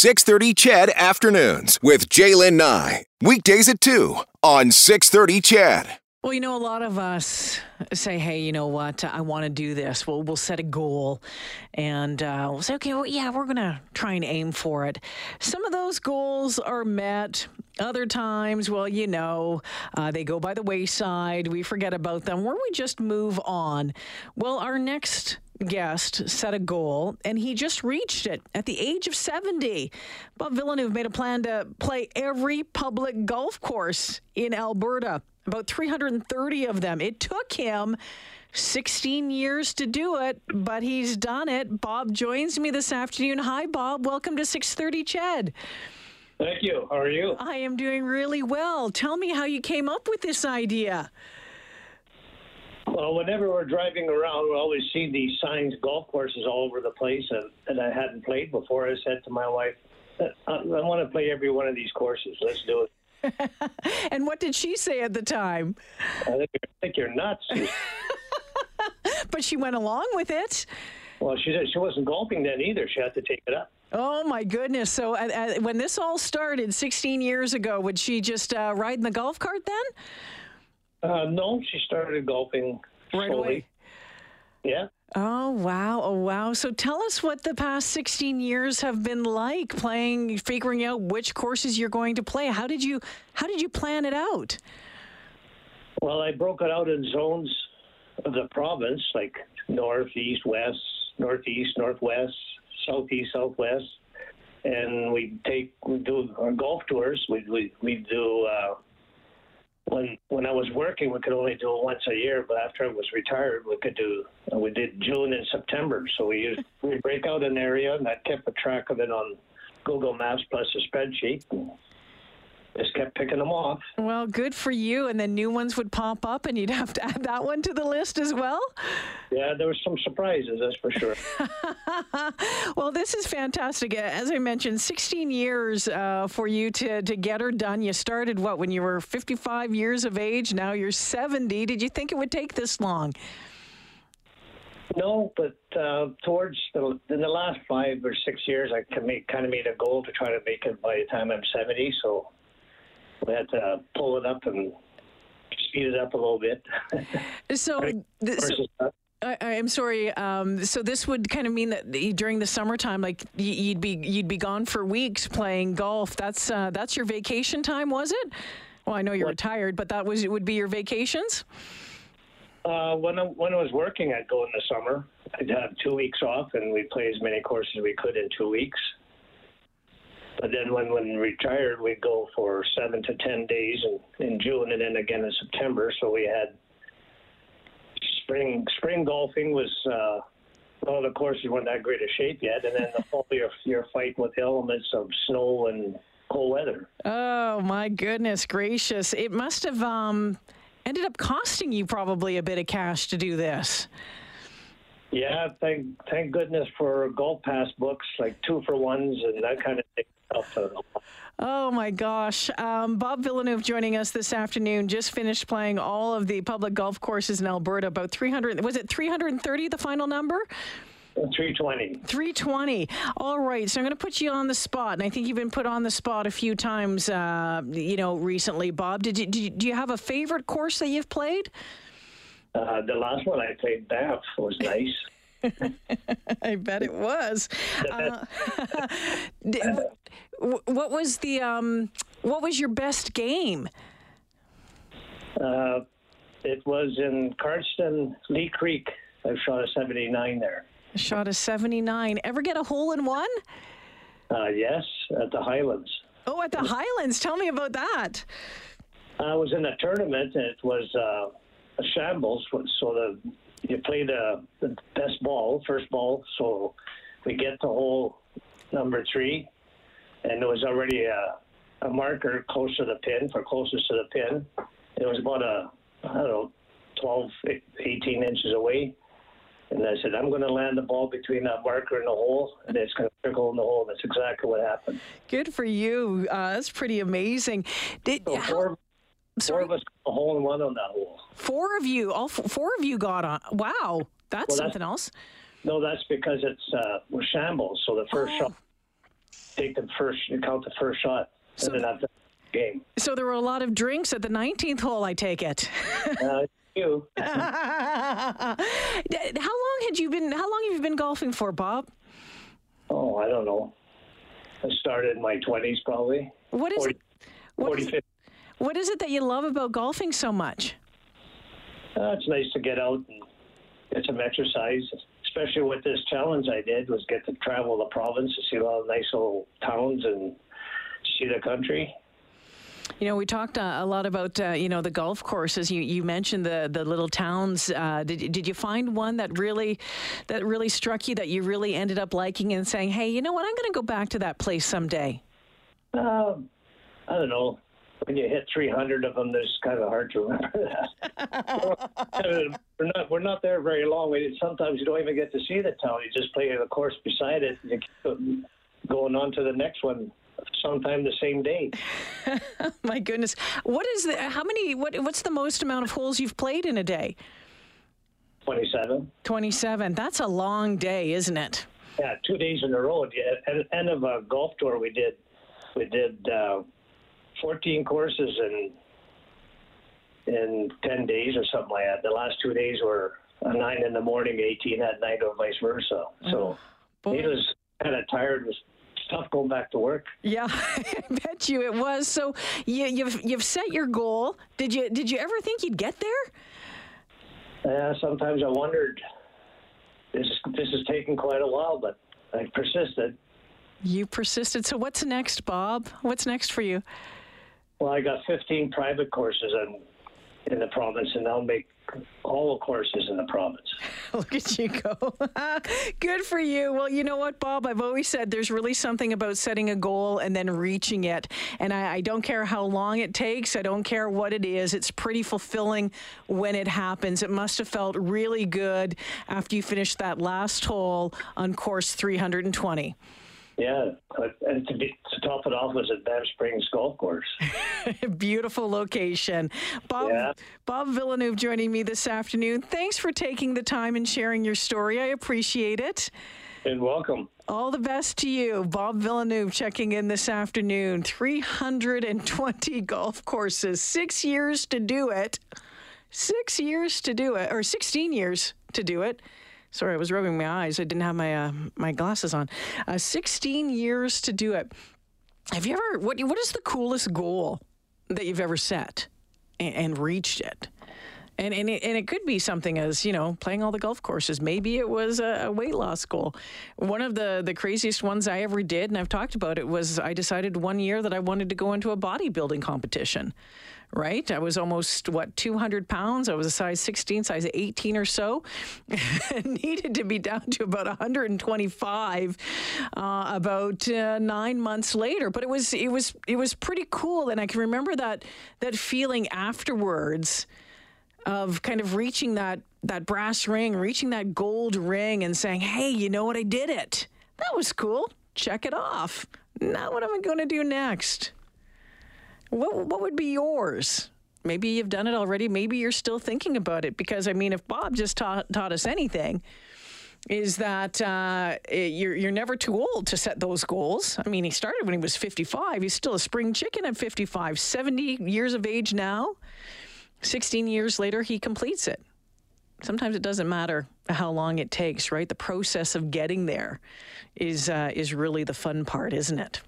630 CHED Afternoons with Jaylen Nye. Weekdays at 2 on 630 CHED. Well, you know, a lot of us say, "Hey, you know what? I want to do this." We'll we'll set a goal, and uh, we'll say, "Okay, well, yeah, we're gonna try and aim for it." Some of those goals are met. Other times, well, you know, uh, they go by the wayside. We forget about them, or we just move on. Well, our next guest set a goal and he just reached it at the age of 70. Bob Villeneuve made a plan to play every public golf course in Alberta, about 330 of them. It took him 16 years to do it, but he's done it. Bob joins me this afternoon. Hi, Bob. Welcome to 630 CHED. Thank you. How are you? I am doing really well. Tell me how you came up with this idea. Well, whenever we're driving around, we always see these signs, golf courses all over the place, and, and I hadn't played before. I said to my wife, I, I want to play every one of these courses. Let's do it. and what did she say at the time? I think, I think you're nuts. but she went along with it. Well, she said she wasn't golfing then either. She had to take it up. Oh my goodness! So uh, uh, when this all started 16 years ago, would she just uh, ride in the golf cart then? Uh, no, she started golfing right slowly. away. Yeah. Oh wow! Oh wow! So tell us what the past 16 years have been like playing, figuring out which courses you're going to play. How did you How did you plan it out? Well, I broke it out in zones of the province, like north, east, west, northeast, northwest, southeast, southwest, and we take we do our golf tours. We we we do. Uh, when when I was working, we could only do it once a year. But after I was retired, we could do uh, we did June and September. So we used we break out an area, and I kept a track of it on Google Maps plus a spreadsheet. And just kept picking them off. Well, good for you. And then new ones would pop up, and you'd have to add that one to the list as well. Yeah, there were some surprises, that's for sure. well, this is fantastic. As I mentioned, 16 years uh, for you to, to get her done. You started what when you were 55 years of age. Now you're 70. Did you think it would take this long? No, but uh, towards the in the last five or six years, I can make, kind of made a goal to try to make it by the time I'm 70. So we had to pull it up and speed it up a little bit. so, th- so I, am sorry. Um, so this would kind of mean that during the summertime, like you'd be you'd be gone for weeks playing golf. That's uh, that's your vacation time, was it? Well, I know you're what? retired, but that was it would be your vacations. Uh, when I, when I was working, I'd go in the summer. I'd have two weeks off, and we'd play as many courses as we could in two weeks. But then when when retired, we'd go for seven to ten days in, in June, and then again in September. So we had spring spring golfing was. Uh, well, the courses weren't that great a shape yet, and then the fall you're, you're fighting with elements of snow and cold weather. Oh my goodness gracious! It must have um, ended up costing you probably a bit of cash to do this. Yeah, thank thank goodness for golf pass books like two for ones and that kind of thing. Oh my gosh. Um, Bob Villeneuve joining us this afternoon. Just finished playing all of the public golf courses in Alberta. About 300, was it 330 the final number? 320. 320. All right. So I'm going to put you on the spot. And I think you've been put on the spot a few times, uh, you know, recently, Bob. Did you, did you, do you have a favorite course that you've played? Uh, the last one I played, Banff, was nice. I bet it was. Uh, what was the um, what was your best game? Uh, it was in Cardston, Lee Creek. I shot a 79 there. Shot a 79. Ever get a hole in one? Uh, yes, at the Highlands. Oh, at the Highlands. Tell me about that. I was in a tournament, and it was uh, a shambles. So the you play the, the best ball, first ball. So we get to hole number three, and there was already a, a marker close to the pin for closest to the pin. It was about a, I don't know, 12, 18 inches away. And I said, I'm going to land the ball between that marker and the hole, and it's going to trickle in the hole. That's exactly what happened. Good for you. Uh, that's pretty amazing. Did, so four, four of us a hole in one on that hole. Four of you, all f- four of you got on. Wow, that's well, something that's, else. No, that's because it's uh, we're shambles. So the first oh. shot take the first, you count the first shot, So and then after the game. So there were a lot of drinks at the 19th hole, I take it. Uh, you. how long had you been? How long have you been golfing for, Bob? Oh, I don't know. I started in my 20s probably. What is 40, it? What 40, is, 50. What is it that you love about golfing so much? Uh, it's nice to get out and get some exercise, especially with this challenge I did was get to travel the province to see a lot of nice little towns and see the country. You know, we talked uh, a lot about uh, you know the golf courses. You you mentioned the the little towns. Uh, did did you find one that really that really struck you that you really ended up liking and saying, hey, you know what, I'm going to go back to that place someday. Um, I don't know. When you hit 300 of them, it's kind of hard to remember that. we're not we're not there very long. We, sometimes you don't even get to see the town. You just play the course beside it. And you keep going on to the next one. Sometime the same day. My goodness, what is the how many? What what's the most amount of holes you've played in a day? 27. Twenty seven. That's a long day, isn't it? Yeah, two days in a row. At the end of a golf tour, we did we did uh, 14 courses in in 10 days or something like that. The last two days were uh, nine in the morning, 18 at night, or vice versa. So boy. he was kind of tired. It was tough going back to work. Yeah, I bet you it was. So you, you've you've set your goal. Did you did you ever think you'd get there? Uh, sometimes I wondered. This this is taking quite a while, but I persisted. You persisted. So what's next, Bob? What's next for you? Well, I got 15 private courses in in the province, and I'll make all the courses in the province. Look at you go. Good for you. Well, you know what, Bob? I've always said there's really something about setting a goal and then reaching it. And I, I, don't care how long it takes, I don't care what it is. It's pretty fulfilling when it happens. It must have felt really good after you finished that last hole on course 320. Yeah, and to, be, to top it off was at Banff Springs Golf Course. Beautiful location. Bob, Yeah. Bob Villeneuve joining me this afternoon. Thanks for taking the time and sharing your story. I appreciate it. And welcome. All the best to you. Bob Villeneuve checking in this afternoon. 320 golf courses, six years to do it. Six years to do it, or 16 years to do it. Sorry, I was rubbing my eyes. I didn't have my uh, my glasses on. Uh, 16 years to do it. Have you ever? What What is the coolest goal that you've ever set and, and reached it? And and it, and it could be something as you know playing all the golf courses. Maybe it was a, weight loss goal. One of the the craziest ones I ever did, and I've talked about it, was I decided one year that I wanted to go into a bodybuilding competition. Right, I was almost what 200 pounds. I was a size 16, size 18 or so. Needed to be down to about 125 uh, about uh, nine months later. But it was it was it was pretty cool, and I can remember that that feeling afterwards of kind of reaching that that brass ring, reaching that gold ring, and saying, "Hey, you know what? I did it. That was cool. Check it off. Now, what am I going to do next? What what would be yours? Maybe you've done it already. Maybe you're still thinking about it. Because I mean, if Bob just taught taught us anything." Is that uh, you're you're never too old to set those goals? I mean, he started when he was 55. He's still a spring chicken at 55. 70 years of age now. 16 years later, he completes it. Sometimes it doesn't matter how long it takes, right? The process of getting there is uh, is really the fun part, isn't it?